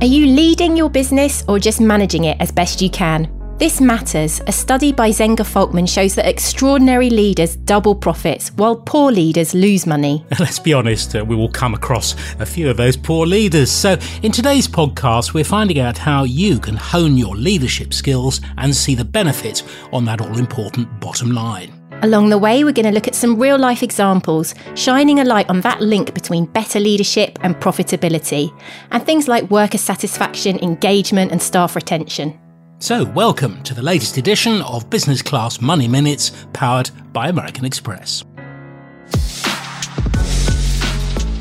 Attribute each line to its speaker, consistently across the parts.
Speaker 1: Are you leading your business or just managing it as best you can? This matters. A study by Zenger Folkman shows that extraordinary leaders double profits while poor leaders lose money.
Speaker 2: Let's be honest, uh, we will come across a few of those poor leaders. So, in today's podcast, we're finding out how you can hone your leadership skills and see the benefit on that all important bottom line.
Speaker 1: Along the way, we're going to look at some real life examples, shining a light on that link between better leadership and profitability, and things like worker satisfaction, engagement, and staff retention.
Speaker 2: So, welcome to the latest edition of Business Class Money Minutes powered by American Express.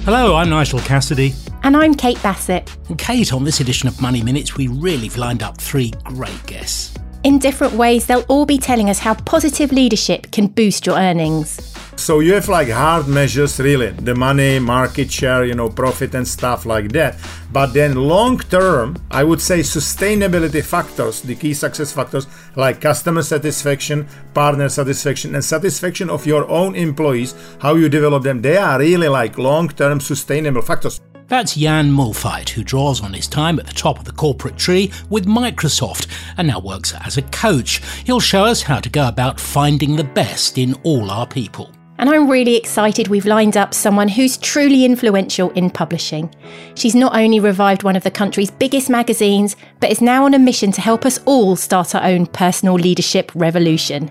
Speaker 2: Hello, I'm Nigel Cassidy.
Speaker 1: And I'm Kate Bassett.
Speaker 2: And Kate, on this edition of Money Minutes, we really have lined up three great guests.
Speaker 1: In different ways, they'll all be telling us how positive leadership can boost your earnings.
Speaker 3: So you have like hard measures really, the money, market share, you know, profit and stuff like that. But then long term, I would say sustainability factors, the key success factors like customer satisfaction, partner satisfaction and satisfaction of your own employees, how you develop them, they are really like long term sustainable factors.
Speaker 2: That's Jan Mühlfeit, who draws on his time at the top of the corporate tree with Microsoft and now works as a coach. He'll show us how to go about finding the best in all our people.
Speaker 1: And I'm really excited we've lined up someone who's truly influential in publishing. She's not only revived one of the country's biggest magazines, but is now on a mission to help us all start our own personal leadership revolution.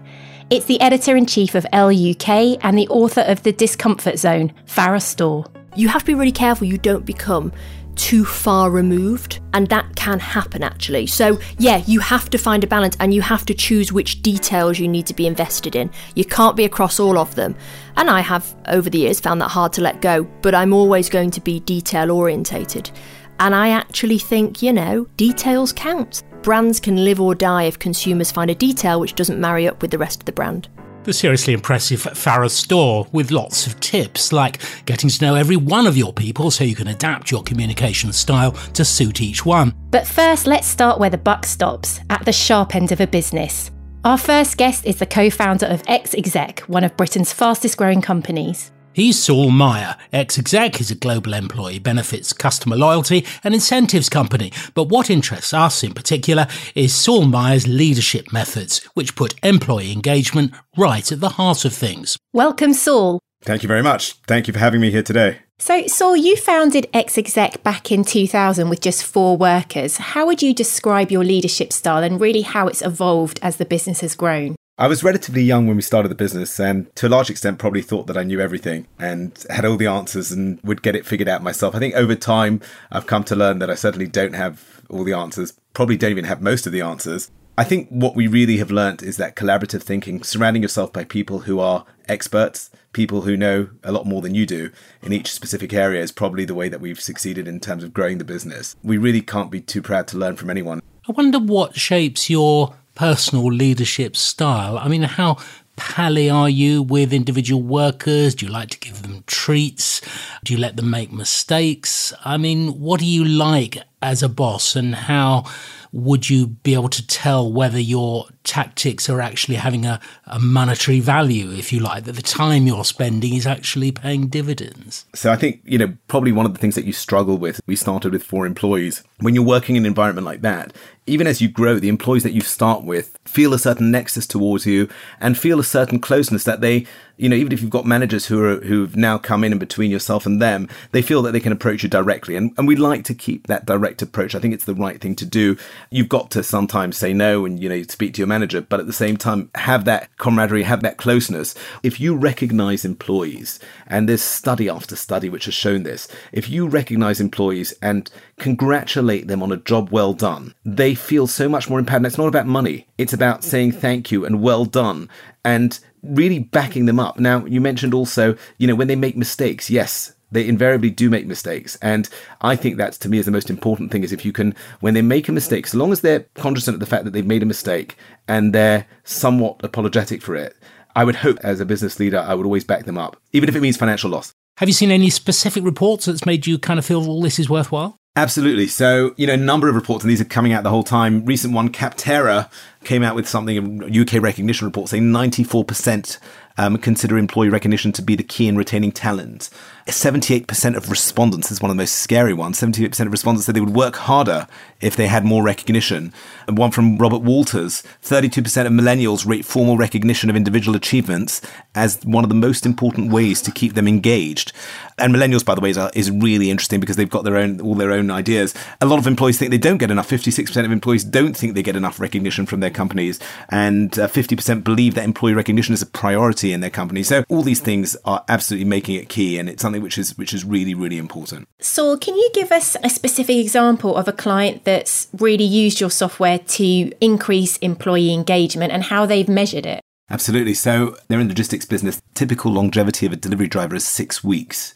Speaker 1: It's the editor in chief of Elle UK and the author of The Discomfort Zone, Farah Storr.
Speaker 4: You have to be really careful you don't become too far removed, and that can happen actually. So, yeah, you have to find a balance and you have to choose which details you need to be invested in. You can't be across all of them. And I have, over the years, found that hard to let go, but I'm always going to be detail orientated. And I actually think, you know, details count. Brands can live or die if consumers find a detail which doesn't marry up with the rest of the brand
Speaker 2: the seriously impressive Farah Storr with lots of tips like getting to know every one of your people so you can adapt your communication style to suit each one.
Speaker 1: But first, let's start where the buck stops at the sharp end of a business. Our first guest is the co founder of Xexec, one of Britain's fastest growing companies.
Speaker 2: He's Saul Meyer. Xexec is a global employee benefits, customer loyalty, and incentives company. But what interests us in particular is Saul Meyer's leadership methods, which put employee engagement right at the heart of things.
Speaker 1: Welcome, Saul.
Speaker 5: Thank you very much. Thank you for having me here today.
Speaker 1: So, Saul, you founded Xexec back in 2000 with just four workers. How would you describe your leadership style and really how it's evolved as the business has grown?
Speaker 5: I was relatively young when we started the business, and to a large extent, probably thought that I knew everything and had all the answers and would get it figured out myself. I think over time, I've come to learn that I certainly don't have all the answers, probably don't even have most of the answers. I think what we really have learned is that collaborative thinking, surrounding yourself by people who are experts, people who know a lot more than you do in each specific area, is probably the way that we've succeeded in terms of growing the business. We really can't be too proud to learn from anyone.
Speaker 2: I wonder what shapes your personal leadership style. I mean, how pally are you with individual workers? Do you like to give them treats? Do you let them make mistakes? I mean, what do you like as a boss and how would you be able to tell whether your tactics are actually having a, a, monetary value, if you like, that the time you're spending is actually paying dividends?
Speaker 5: So I think, you know, probably one of the things that you struggle with, we started with four employees. When you're working in an environment like that, even as you grow, the employees that you start with feel a certain nexus towards you and feel a certain closeness that they, you know, even if you've got managers who are who've now come in and between yourself and them, they feel that they can approach you directly. And and we like to keep that direct approach. I think it's the right thing to do. You've got to sometimes say no and you know speak to your manager, but at the same time have that camaraderie, have that closeness. If you recognize employees, and there's study after study which has shown this, if you recognize employees and congratulate them on a job well done, they feel so much more empowered. And it's not about money. It's about saying thank you and well done and really backing them up. Now, you mentioned also, you know, when they make mistakes, yes, they invariably do make mistakes. And I think that's to me is the most important thing is if you can, when they make a mistake, so long as they're cognizant of the fact that they've made a mistake and they're somewhat apologetic for it, I would hope as a business leader, I would always back them up, even if it means financial loss.
Speaker 2: Have you seen any specific reports that's made you kind of feel all this is worthwhile?
Speaker 5: Absolutely. So, you know, a number of reports, and these are coming out the whole time. Recent one, Capterra, came out with something, a UK recognition report saying 94% um, consider employee recognition to be the key in retaining talent. 78% of respondents, is one of the most scary ones, 78% of respondents said they would work harder if they had more recognition. And one from Robert Walters 32% of millennials rate formal recognition of individual achievements as one of the most important ways to keep them engaged. And millennials, by the way, is, is really interesting because they've got their own all their own ideas. A lot of employees think they don't get enough. 56% of employees don't think they get enough recognition from their companies, and uh, 50% believe that employee recognition is a priority in their company. So all these things are absolutely making it key, and it's something which is which is really really important.
Speaker 1: Saul, can you give us a specific example of a client that's really used your software to increase employee engagement and how they've measured it?
Speaker 5: Absolutely. So they're in the logistics business. Typical longevity of a delivery driver is six weeks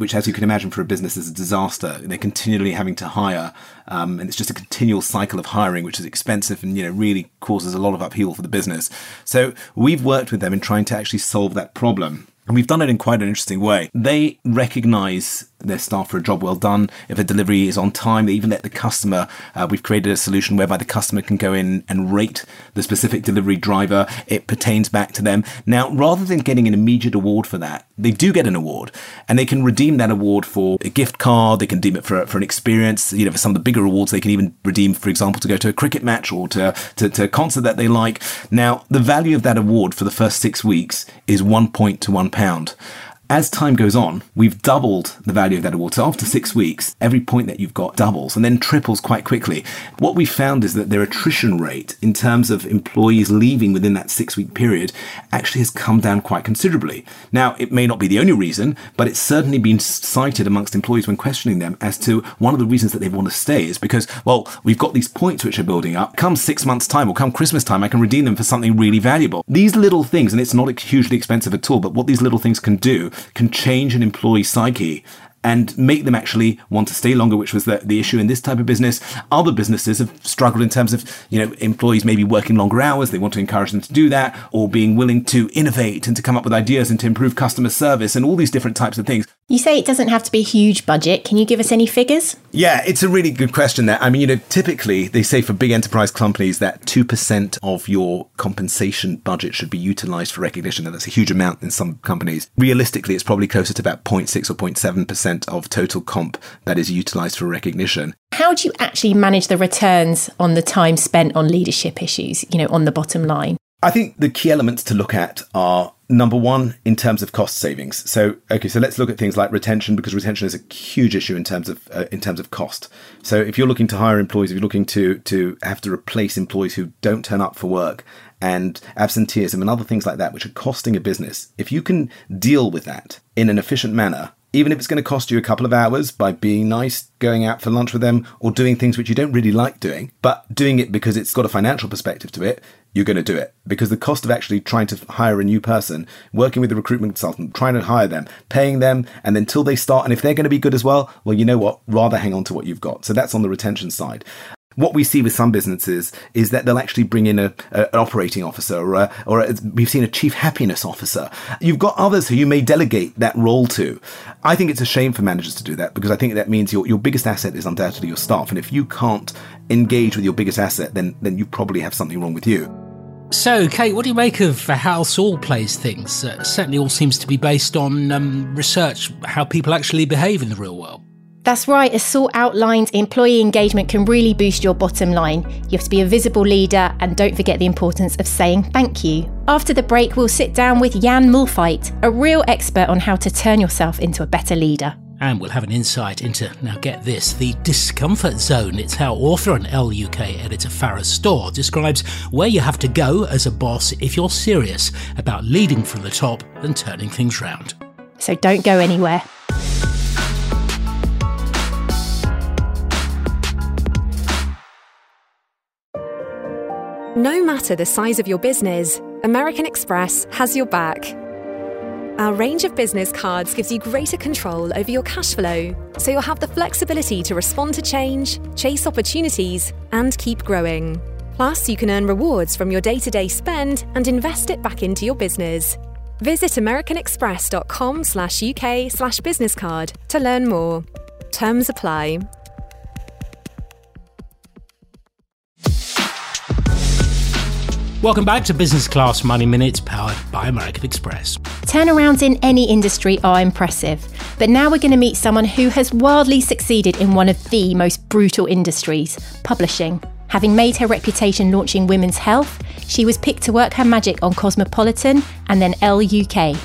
Speaker 5: which, as you can imagine, for a business is a disaster. They're continually having to hire, um, and it's just a continual cycle of hiring, which is expensive and you know really causes a lot of upheaval for the business. So we've worked with them in trying to actually solve that problem. And we've done it in quite an interesting way. They recognize their staff for a job well done. If a delivery is on time, they even let the customer, uh, we've created a solution whereby the customer can go in and rate the specific delivery driver. It pertains back to them. Now, rather than getting an immediate award for that, they do get an award and they can redeem that award for a gift card. They can redeem it for, for an experience. You know, for some of the bigger awards, they can even redeem, for example, to go to a cricket match or to, to, to a concert that they like. Now, the value of that award for the first six weeks is one point to one pound as time goes on, we've doubled the value of that award. So after six weeks, every point that you've got doubles and then triples quite quickly. What we found is that their attrition rate in terms of employees leaving within that six week period actually has come down quite considerably. Now, it may not be the only reason, but it's certainly been cited amongst employees when questioning them as to one of the reasons that they want to stay is because, well, we've got these points which are building up. Come six months' time or come Christmas time, I can redeem them for something really valuable. These little things, and it's not hugely expensive at all, but what these little things can do can change an employee psyche and make them actually want to stay longer, which was the, the issue in this type of business. Other businesses have struggled in terms of, you know, employees maybe working longer hours. They want to encourage them to do that or being willing to innovate and to come up with ideas and to improve customer service and all these different types of things.
Speaker 1: You say it doesn't have to be a huge budget. Can you give us any figures?
Speaker 5: Yeah, it's a really good question there. I mean, you know, typically they say for big enterprise companies that 2% of your compensation budget should be utilized for recognition. And that's a huge amount in some companies. Realistically, it's probably closer to about 0.6 or 0.7% of total comp that is utilized for recognition.
Speaker 1: How do you actually manage the returns on the time spent on leadership issues, you know, on the bottom line?
Speaker 5: I think the key elements to look at are number one in terms of cost savings. So okay, so let's look at things like retention because retention is a huge issue in terms of uh, in terms of cost. So if you're looking to hire employees, if you're looking to to have to replace employees who don't turn up for work and absenteeism and other things like that, which are costing a business, if you can deal with that in an efficient manner even if it's going to cost you a couple of hours by being nice, going out for lunch with them, or doing things which you don't really like doing, but doing it because it's got a financial perspective to it, you're going to do it. Because the cost of actually trying to hire a new person, working with a recruitment consultant, trying to hire them, paying them, and then until they start, and if they're going to be good as well, well, you know what? Rather hang on to what you've got. So that's on the retention side. What we see with some businesses is that they'll actually bring in a, a, an operating officer or, a, or a, we've seen a chief happiness officer. You've got others who you may delegate that role to. I think it's a shame for managers to do that because I think that means your, your biggest asset is undoubtedly your staff. And if you can't engage with your biggest asset, then, then you probably have something wrong with you.
Speaker 2: So, Kate, what do you make of how Saul plays things? Uh, certainly all seems to be based on um, research, how people actually behave in the real world.
Speaker 1: That's right, as Saul outlined, employee engagement can really boost your bottom line. You have to be a visible leader and don't forget the importance of saying thank you. After the break, we'll sit down with Jan Mühlfeit, a real expert on how to turn yourself into a better leader.
Speaker 2: And we'll have an insight into, now get this, the discomfort zone. It's how author and Elle UK editor Farah Storr describes where you have to go as a boss if you're serious about leading from the top and turning things round.
Speaker 1: So don't go anywhere.
Speaker 6: No matter the size of your business, American Express has your back. Our range of business cards gives you greater control over your cash flow, so you'll have the flexibility to respond to change, chase opportunities, and keep growing. Plus, you can earn rewards from your day to day spend and invest it back into your business. Visit AmericanExpress.com slash UK slash business card to learn more. Terms apply.
Speaker 2: Welcome back to Business Class Money Minutes powered by American Express.
Speaker 1: Turnarounds in any industry are impressive, But now we're going to meet someone who has wildly succeeded in one of the most brutal industries, publishing. Having made her reputation launching women's health, she was picked to work her magic on Cosmopolitan and then Elle UK.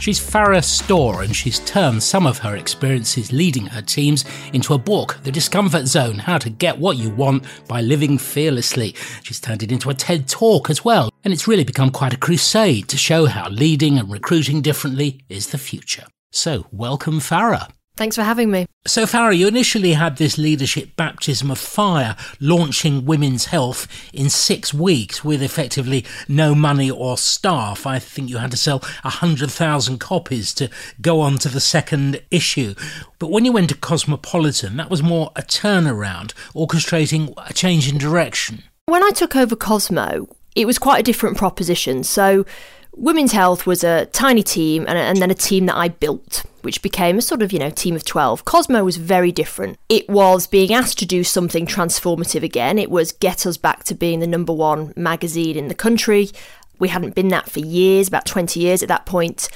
Speaker 2: She's Farah Storr, and she's turned some of her experiences leading her teams into a book, The Discomfort Zone How to Get What You Want by Living Fearlessly. She's turned it into a TED talk as well, and it's really become quite a crusade to show how leading and recruiting differently is the future. So, welcome, Farah.
Speaker 4: Thanks for having me.
Speaker 2: So, Farah, you initially had this leadership baptism of fire, launching women's health in six weeks with effectively no money or staff. I think you had to sell 100,000 copies to go on to the second issue. But when you went to Cosmopolitan, that was more a turnaround, orchestrating a change in direction.
Speaker 4: When I took over Cosmo, it was quite a different proposition. So, Women's Health was a tiny team and, and, then a team that I built, which became a sort of, you know, team of 12. Cosmo was very different. It was being asked to do something transformative again. It was get us back to being the number one magazine in the country. We hadn't been that for years, about 20 years at that point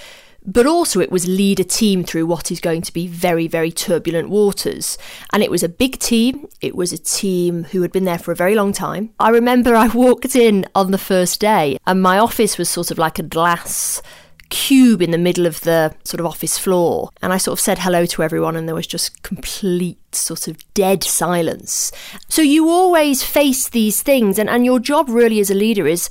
Speaker 4: but also it was lead a team through what is going to be very, very turbulent waters. And it was a big team. It was a team who had been there for a very long time. I remember I walked in on the first day, and my office was sort of like a glass cube in the middle of the sort of office floor. And I sort of said hello to everyone, and there was just complete sort of dead silence. So you always face these things, and, and your job really as a leader is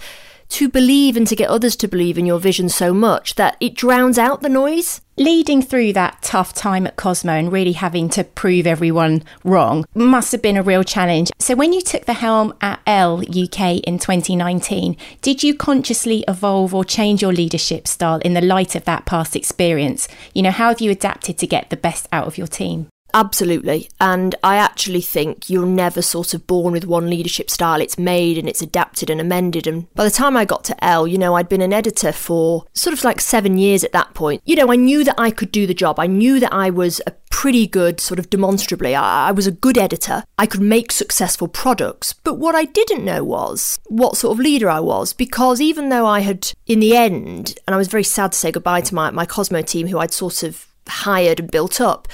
Speaker 4: to believe and to get others to believe in your vision so much that it drowns out the noise.
Speaker 1: Leading through that tough time at Cosmo and really having to prove everyone wrong must have been a real challenge. So, when you took the helm at Elle UK in 2019, did you consciously evolve or change your leadership style in the light of that past experience? You know, how have you adapted to get the best out of your team?
Speaker 4: Absolutely. And I actually think you're never sort of born with one leadership style. It's made and it's adapted and amended. And by the time I got to Elle, you know, I'd been an editor for sort of like seven years at that point. You know, I knew that I could do the job. I knew that I was a pretty good, sort of demonstrably, I, I was a good editor. I could make successful products. But what I didn't know was what sort of leader I was, because even though I had, in the end, and I was very sad to say goodbye to my, my Cosmo team who I'd sort of hired and built up,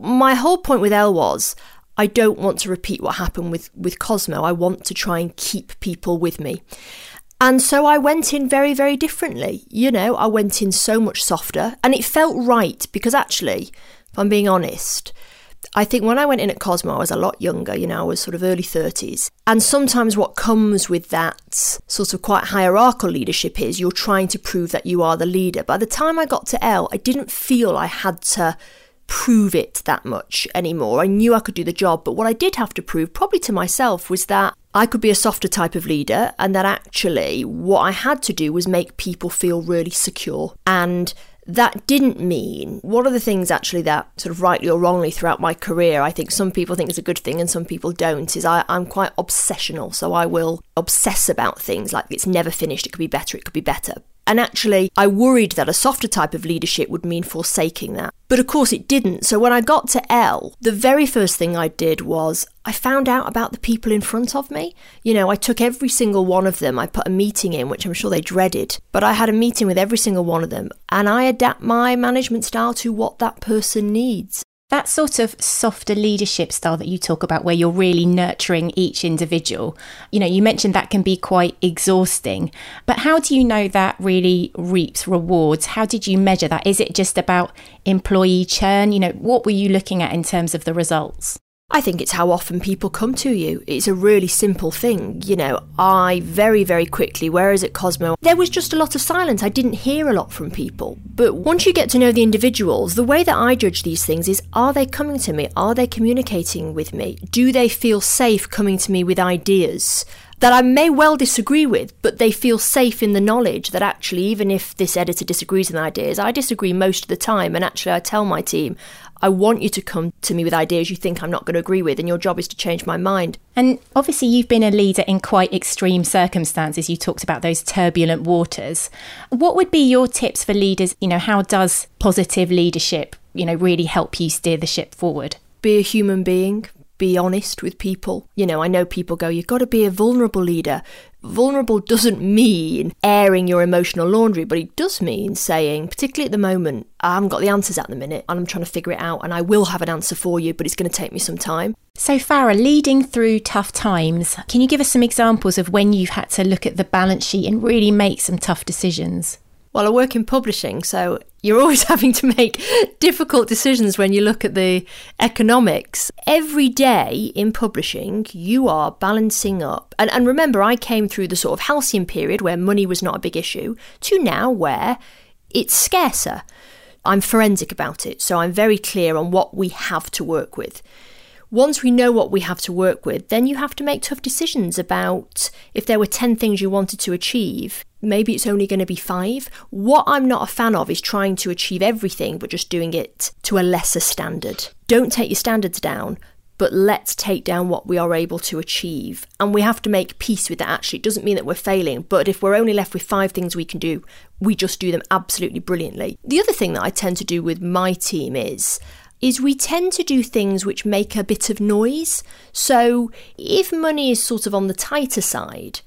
Speaker 4: my whole point with Elle was I don't want to repeat what happened with, with Cosmo. I want to try and keep people with me. And so I went in very, very differently. You know, I went in so much softer and it felt right because actually, if I'm being honest, I think when I went in at Cosmo, I was a lot younger, you know, I was sort of early 30s. And sometimes what comes with that sort of quite hierarchical leadership is you're trying to prove that you are the leader. By the time I got to Elle, I didn't feel I had to prove it that much anymore. I knew I could do the job, but what I did have to prove, probably to myself, was that I could be a softer type of leader and that actually what I had to do was make people feel really secure. And that didn't mean one of the things actually that sort of rightly or wrongly throughout my career i think some people think is a good thing and some people don't is I, i'm quite obsessional so i will obsess about things like it's never finished it could be better it could be better and actually, I worried that a softer type of leadership would mean forsaking that. But of course, it didn't. So when I got to Elle, the very first thing I did was I found out about the people in front of me. You know, I took every single one of them, I put a meeting in, which I'm sure they dreaded, but I had a meeting with every single one of them, and I adapt my management style to what that person needs.
Speaker 1: That sort of softer leadership style that you talk about, where you're really nurturing each individual, you know, you mentioned that can be quite exhausting. But how do you know that really reaps rewards? How did you measure that? Is it just about employee churn? You know, what were you looking at in terms of the results?
Speaker 4: I think it's how often people come to you. It's a really simple thing. You know, I very, very quickly, whereas at Cosmo, there was just a lot of silence. I didn't hear a lot from people. But once you get to know the individuals, the way that I judge these things is are they coming to me? Are they communicating with me? Do they feel safe coming to me with ideas? that I may well disagree with, but they feel safe in the knowledge that actually, even if this editor disagrees with ideas, I disagree most of the time. And actually, I tell my team, I want you to come to me with ideas you think I'm not going to agree with, and your job is to change my mind.
Speaker 1: And obviously, you've been a leader in quite extreme circumstances. You talked about those turbulent waters. What would be your tips for leaders? You know, how does positive leadership, you know, really help you steer the ship forward?
Speaker 4: Be a human being, be honest with people. You know, I know people go, you've got to be a vulnerable leader. Vulnerable doesn't mean airing your emotional laundry, but it does mean saying, particularly at the moment, I haven't got the answers at the minute and I'm trying to figure it out and I will have an answer for you, but it's going to take me some time.
Speaker 1: So, Farah, leading through tough times, can you give us some examples of when you've had to look at the balance sheet and really make some tough decisions?
Speaker 4: Well, I work in publishing, so you're always having to make difficult decisions when you look at the economics. Every day in publishing, you are balancing up. And, and remember, I came through the sort of halcyon period where money was not a big issue to now where it's scarcer. I'm forensic about it, so I'm very clear on what we have to work with once we know what we have to work with, then you have to make tough decisions about if there were 10 things you wanted to achieve, maybe it's only going to be five. What I'm not a fan of is trying to achieve everything but just doing it to a lesser standard. Don't take your standards down, but let's take down what we are able to achieve. And we have to make peace with that actually. It doesn't mean that we're failing, but if we're only left with five things we can do, we just do them absolutely brilliantly. The other thing that I tend to do with my team is is we tend to do things which make a bit of noise. So if money is sort of on the tighter side,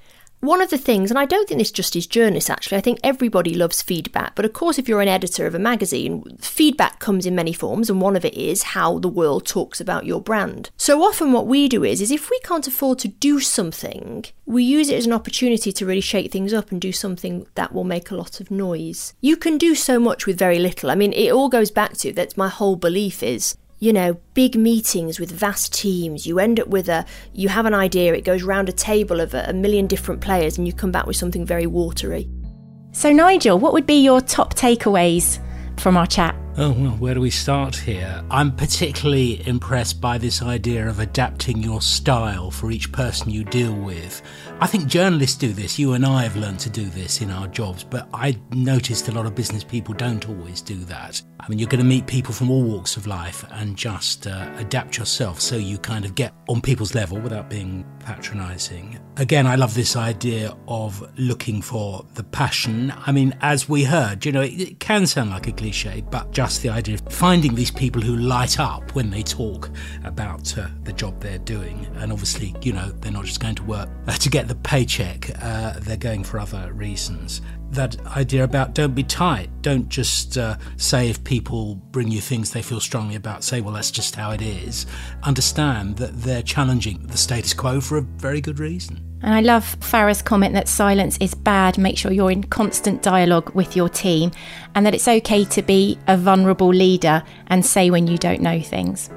Speaker 4: one of the things, and I don't think this just is journalists actually, I think everybody loves feedback. But of course, if you're an editor of a magazine, feedback comes in many forms, and one of it is how the world talks about your brand. So often, what we do is, is if we can't afford to do something, we use it as an opportunity to really shake things up and do something that will make a lot of noise. You can do so much with very little. I mean, it all goes back to that's my whole belief is you know, big meetings with vast teams. You end up with a, you have an idea, it goes round a table of a, a million different players, and you come back with something very watery.
Speaker 1: So, Nigel, what would be your top takeaways from our chat?
Speaker 2: Oh, well, where do we start here? I'm particularly impressed by this idea of adapting your style for each person you deal with. I think journalists do this. You and I have learned to do this in our jobs, but I noticed a lot of business people don't always do that. I mean, you're going to meet people from all walks of life and just uh, adapt yourself so you kind of get on people's level without being patronizing. Again, I love this idea of looking for the passion. I mean, as we heard, you know, it, it can sound like a cliche, but just the idea of finding these people who light up when they talk about uh, the job they're doing. And obviously, you know, they're not just going to work uh, to get the paycheck, uh, they're going for other reasons. That idea about don't be tight, don't just uh, say if people bring you things they feel strongly about, say, well, that's just how it is. Understand that they're challenging the status quo for a very good reason.
Speaker 1: And I love Farah's comment that silence is bad. Make sure you're in constant dialogue with your team and that it's okay to be a vulnerable leader and say when you don't know things.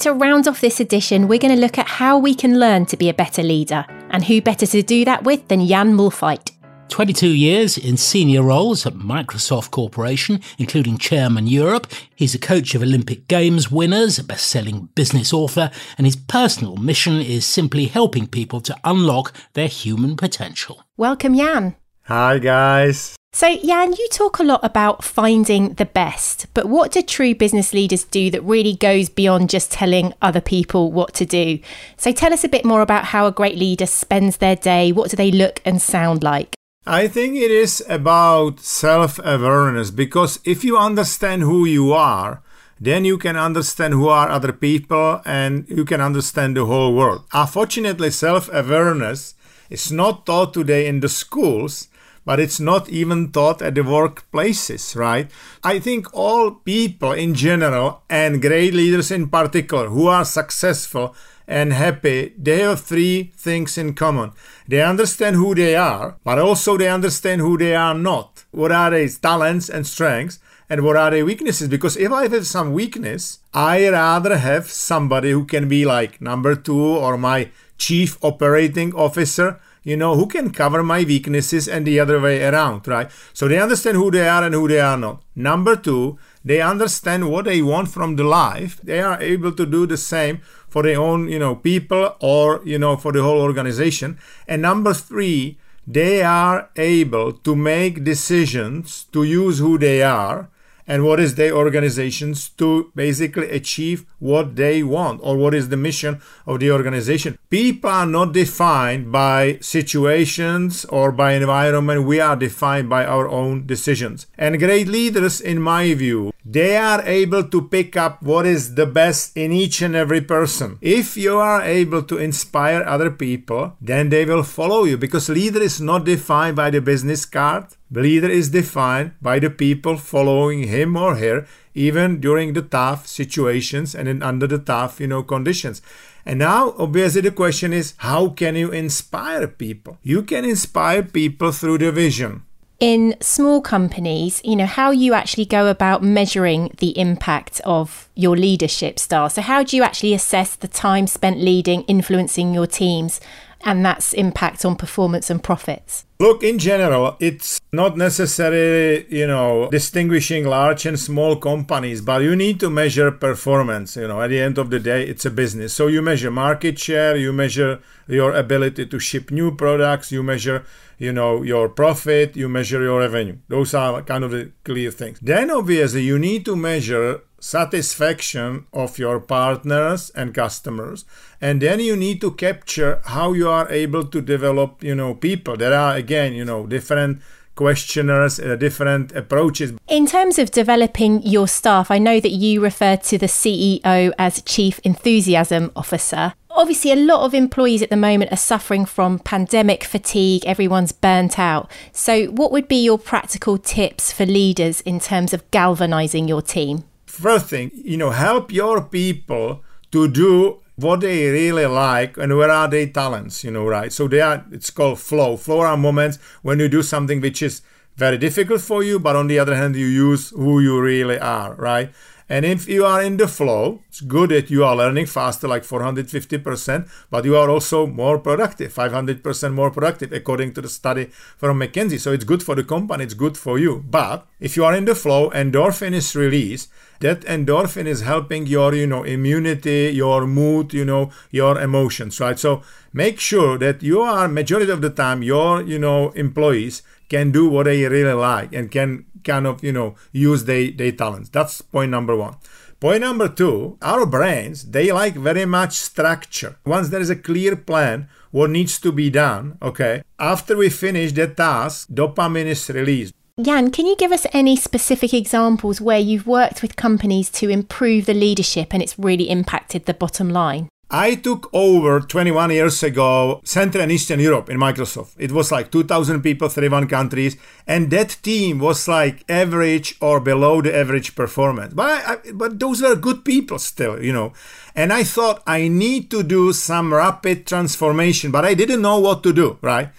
Speaker 1: To round off this edition, we're going to look at how we can learn to be a better leader. And who better to do that with than Jan Mühlfeit?
Speaker 2: 22 years in senior roles at Microsoft Corporation, including Chairman Europe. He's a coach of Olympic Games winners, a best selling business author, and his personal mission is simply helping people to unlock their human potential.
Speaker 1: Welcome, Jan.
Speaker 3: Hi, guys.
Speaker 1: So, Jan, you talk a lot about finding the best, but what do true business leaders do that really goes beyond just telling other people what to do? So, tell us a bit more about how a great leader spends their day. What do they look and sound like?
Speaker 3: I think it is about self awareness because if you understand who you are, then you can understand who are other people and you can understand the whole world. Unfortunately, self awareness is not taught today in the schools but it's not even taught at the workplaces, right? I think all people in general and great leaders in particular who are successful and happy, they have three things in common. They understand who they are, but also they understand who they are not. What are their talents and strengths? and what are their weaknesses because if i have some weakness i rather have somebody who can be like number two or my chief operating officer you know, who can cover my weaknesses and the other way around, right? So they understand who they are and who they are not. Number two, they understand what they want from the life. They are able to do the same for their own, you know, people or, you know, for the whole organization. And number three, they are able to make decisions to use who they are and what is their organizations to basically achieve what they want or what is the mission of the organization. People are not defined by situations or by environment. We are defined by our own decisions. And great leaders, in my view, they are able to pick up what is the best in each and every person. If you are able to inspire other people, then they will follow you because leader is not defined by the business card. The leader is defined by the people following him or her, even during the tough situations and in under the tough, you know, conditions. And now, obviously, the question is, how can you inspire people? You can inspire people through the vision
Speaker 1: in small companies, you know, how you actually go about measuring the impact of your leadership style. So, how do you actually assess the time spent leading, influencing your teams, and that's impact on performance and profits?
Speaker 3: Look, in general, it's not necessarily, you know, distinguishing large and small companies, but you need to measure performance. You know, at the end of the day, it's a business. So you measure market share, you measure your ability to ship new products, you measure you know your profit you measure your revenue. Those are kind of the clear things. Then obviously you need to measure satisfaction of your partners and customers. And then you need to capture how you are able to develop you know people. There are again you know different questioners, uh, different approaches.
Speaker 1: In terms of developing your staff, I know that you refer to the CEO as Chief Enthusiasm Officer. Obviously, a lot of employees at the moment are suffering from pandemic fatigue, everyone's burnt out. So, what would be your practical tips for leaders in terms of galvanizing your team?
Speaker 3: First thing, you know, help your people to do what they really like and where are their talents you know right? So they are it's called flow. Flow are moments when you do something which is very difficult for you but on the other hand you use who you really are right and if you are in the flow, it's good that you are learning faster, like 450%, but you are also more productive, 500% more productive, according to the study from McKinsey. So it's good for the company, it's good for you. But if you are in the flow, endorphin is released. That endorphin is helping your, you know, immunity, your mood, you know, your emotions, right? So make sure that you are majority of the time your, you know, employees can do what they really like and can kind of you know use their, their talents. That's point number one. Point number two our brains they like very much structure. Once there is a clear plan what needs to be done okay after we finish the task dopamine is released.
Speaker 1: Jan, can you give us any specific examples where you've worked with companies to improve the leadership and it's really impacted the bottom line?
Speaker 3: I took over 21 years ago Central and Eastern Europe in Microsoft. It was like 2,000 people, 31 countries, and that team was like average or below the average performance. But I, but those were good people still, you know. And I thought I need to do some rapid transformation, but I didn't know what to do, right?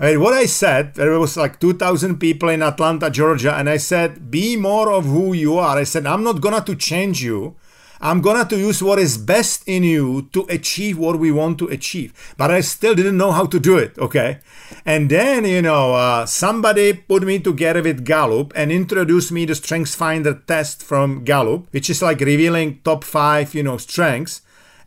Speaker 3: I mean, what I said, there was like 2,000 people in Atlanta, Georgia, and I said, be more of who you are. I said, I'm not gonna to change you. I'm gonna to use what is best in you to achieve what we want to achieve. But I still didn't know how to do it, okay? And then, you know, uh, somebody put me together with Gallup and introduced me the Strengths Finder test from Gallup, which is like revealing top five, you know, strengths.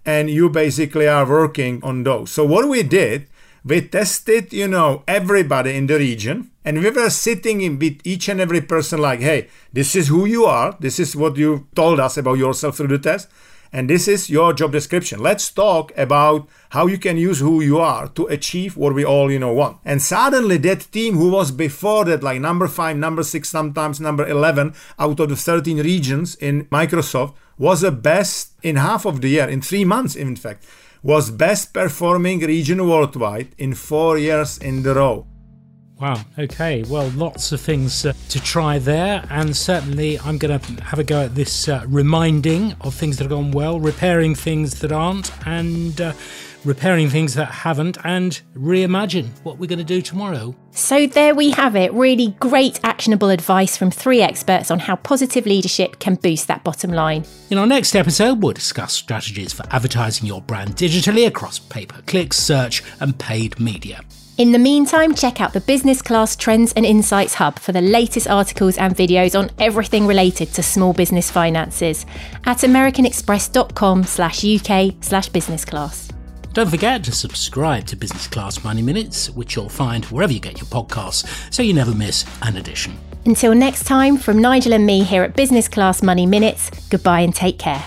Speaker 3: And you basically are working on those. So what we did, we tested, you know, everybody in the region and we were sitting in with each and every person like, hey, this is who you are. This is what you told us about yourself through the test. And this is your job description. Let's talk about how you can use who you are to achieve what we all, you know, want. And suddenly that team who was before that, like number five, number six, sometimes number 11 out of the 13 regions in Microsoft was the best in half of the year, in three months, in fact was best performing region worldwide in four years in a row.
Speaker 2: Wow, okay. Well, lots of things uh, to try there, and certainly I'm going to have a go at this uh, reminding of things that have gone well, repairing things that aren't, and uh, repairing things that haven't, and reimagine what we're going to do tomorrow.
Speaker 1: So, there we have it. Really great, actionable advice from three experts on how positive leadership can boost that bottom line.
Speaker 2: In our next episode, we'll discuss strategies for advertising your brand digitally across pay per click, search, and paid media.
Speaker 1: In the meantime, check out the Business Class Trends and Insights Hub for the latest articles and videos on everything related to small business finances at americanexpress.com slash UK slash business class.
Speaker 2: Don't forget to subscribe to Business Class Money Minutes, which you'll find wherever you get your podcasts, so you never miss an edition.
Speaker 1: Until next time, from Nigel and me here at Business Class Money Minutes, goodbye and take care.